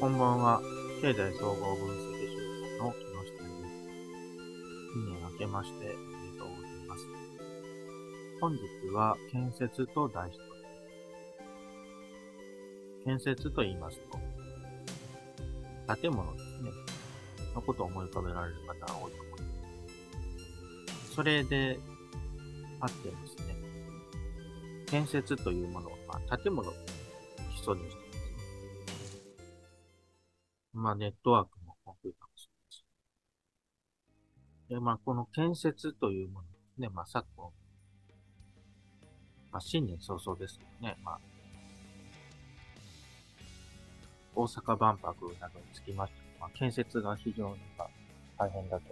こんばんは。経済総合分析集団の木下です。新年明けましておめでとうございます。本日は建設と題しております。建設と言いますと、建物ですね。のことを思い浮かべられる方が多いと思います。それであってですね、建設というものを、まあ、建物と基礎にしてまあ、ネットワークもコンピューターもそうです。で、まあ、この建設というものですね、まあ、昨今、まあ、新年早々ですけどね、まあ、大阪万博などにつきまして、まあ、建設が非常に大変だと。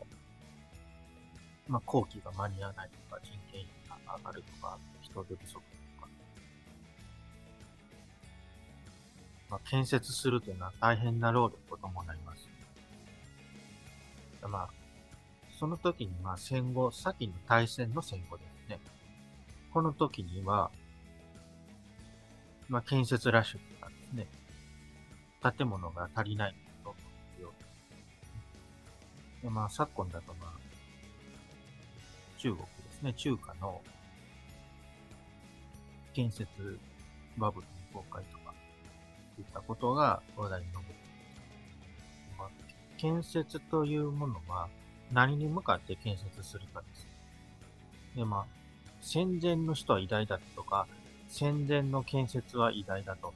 まあ、工期が間に合わないとか、人件費が上がるとか、人手不足まあ、建設するというのは大変な労力を伴います。まあ、その時に、まあ、戦後、先の大戦の戦後ですね。この時には、まあ、建設ラッシュとかですね、建物が足りないというよでまあ、昨今だと、まあ、中国ですね、中華の建設バブルの崩壊と、ことが話題に上っていまあ、建設というものは何に向かって建設するかです。で、まあ、戦前の人は偉大だとか、戦前の建設は偉大だと、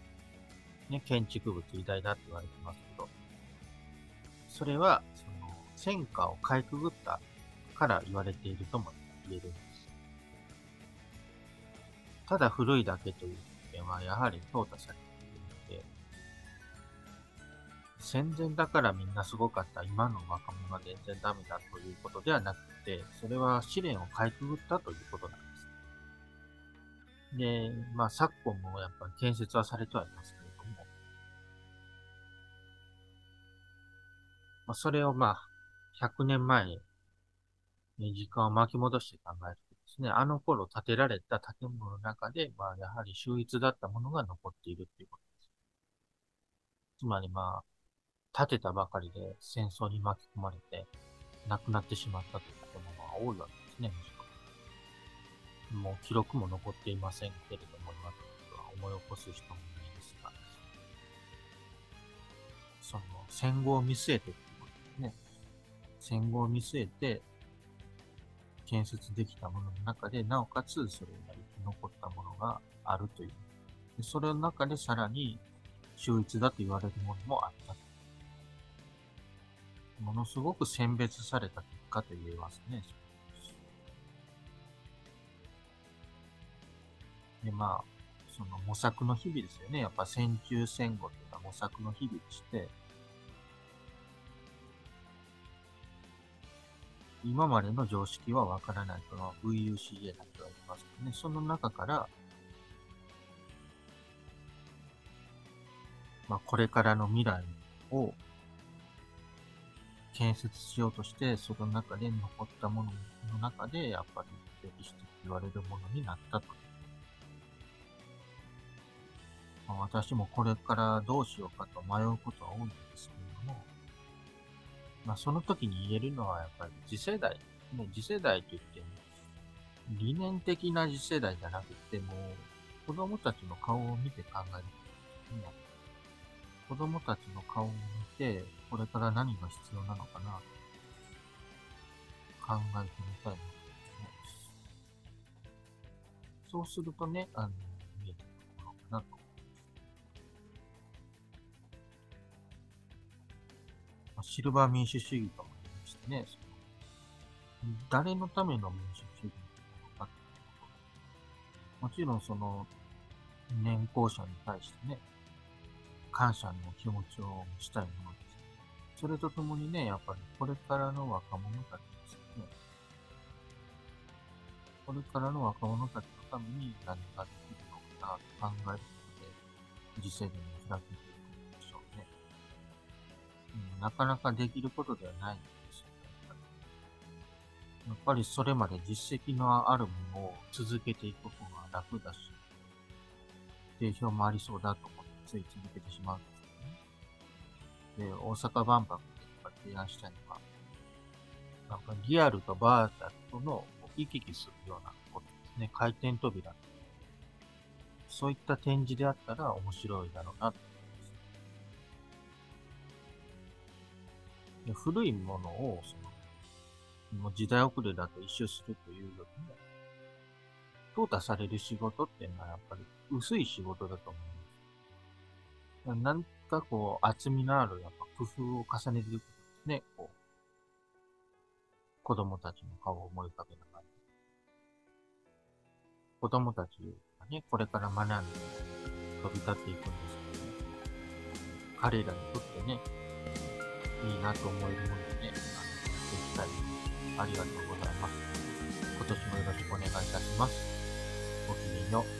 ね、建築物偉大だって言われてますけど、それは、その、戦火をかいくぐったから言われているとも言えるんです。ただ古いだけという点は、やはり淘汰されて戦前だからみんなすごかった今の若者は全然ダメだということではなくて、それは試練をかいくぐったということなんです。で、まあ昨今もやっぱり建設はされてはいますけれども、まあ、それをまあ100年前に時間を巻き戻して考えるとですね、あの頃建てられた建物の中で、まあやはり秀逸だったものが残っているということです。つまりまあ、建てたばかりで戦争に巻き込まれて亡くなってしまったという建物が多いわけですね、むしろ。もう記録も残っていませんけれども、今とは思い起こす人もいないですが、その戦後を見据えてということですね。戦後を見据えて建設できたものの中で、なおかつそれが生き残ったものがあるという。でそれの中でさらに秀逸だと言われるものもあったものすごく選別された結果と言えますね。で、まあ、その模索の日々ですよね。やっぱ戦中戦後というのは模索の日々でして、今までの常識はわからないとの VUCA なんて言われてますけどね。その中から、まあ、これからの未来を建設しようとして、その中で残ったものの中で、やっぱり歴史的言われるものになったと。まあ、私もこれからどうしようかと迷うことは多いんですけれども、まあ、その時に言えるのはやっぱり次世代、もう次世代と言っても、理念的な次世代じゃなくても、子供たちの顔を見て考えることになる。子供たちの顔を見て、これから何が必要なのかな、考えてみたいなと思います。そうするとね、あの、見えてくるのかなと思います。シルバー民主主義とも言いましてね、誰のための民主主義なのかっていうこと。もちろんその、年功者に対してね、感謝の気持ちをしたいものです。それとともにね、やっぱりこれからの若者たちですよね。これからの若者たちのために何ができるのかなと考えることで、次世代に開けていくんでしょうね。うん、なかなかできることではないんですよね。やっぱりそれまで実績のあるものを続けていく方が楽だし、定評もありそうだと思つい続けてしまうんですよね。で、大阪万博で提案したいのは、なんかリアルとバーチャルとの行き来するようなことですね。回転扉。そういった展示であったら面白いだろうなとで古いものを、その、もう時代遅れだと一周するというよりも、淘汰される仕事っていうのはやっぱり薄い仕事だと思います。なんかこう、厚みのあるやっぱ工夫を重ねていくことですね。こう、子供たちの顔を思い浮かべながら。子供たちがね、これから学んで飛び立っていくんですけどね。彼らにとってね、いいなと思えるものでね、あの、やっていきたい。ありがとうございます。今年もよろしくお願いいたします。ごきげんよう。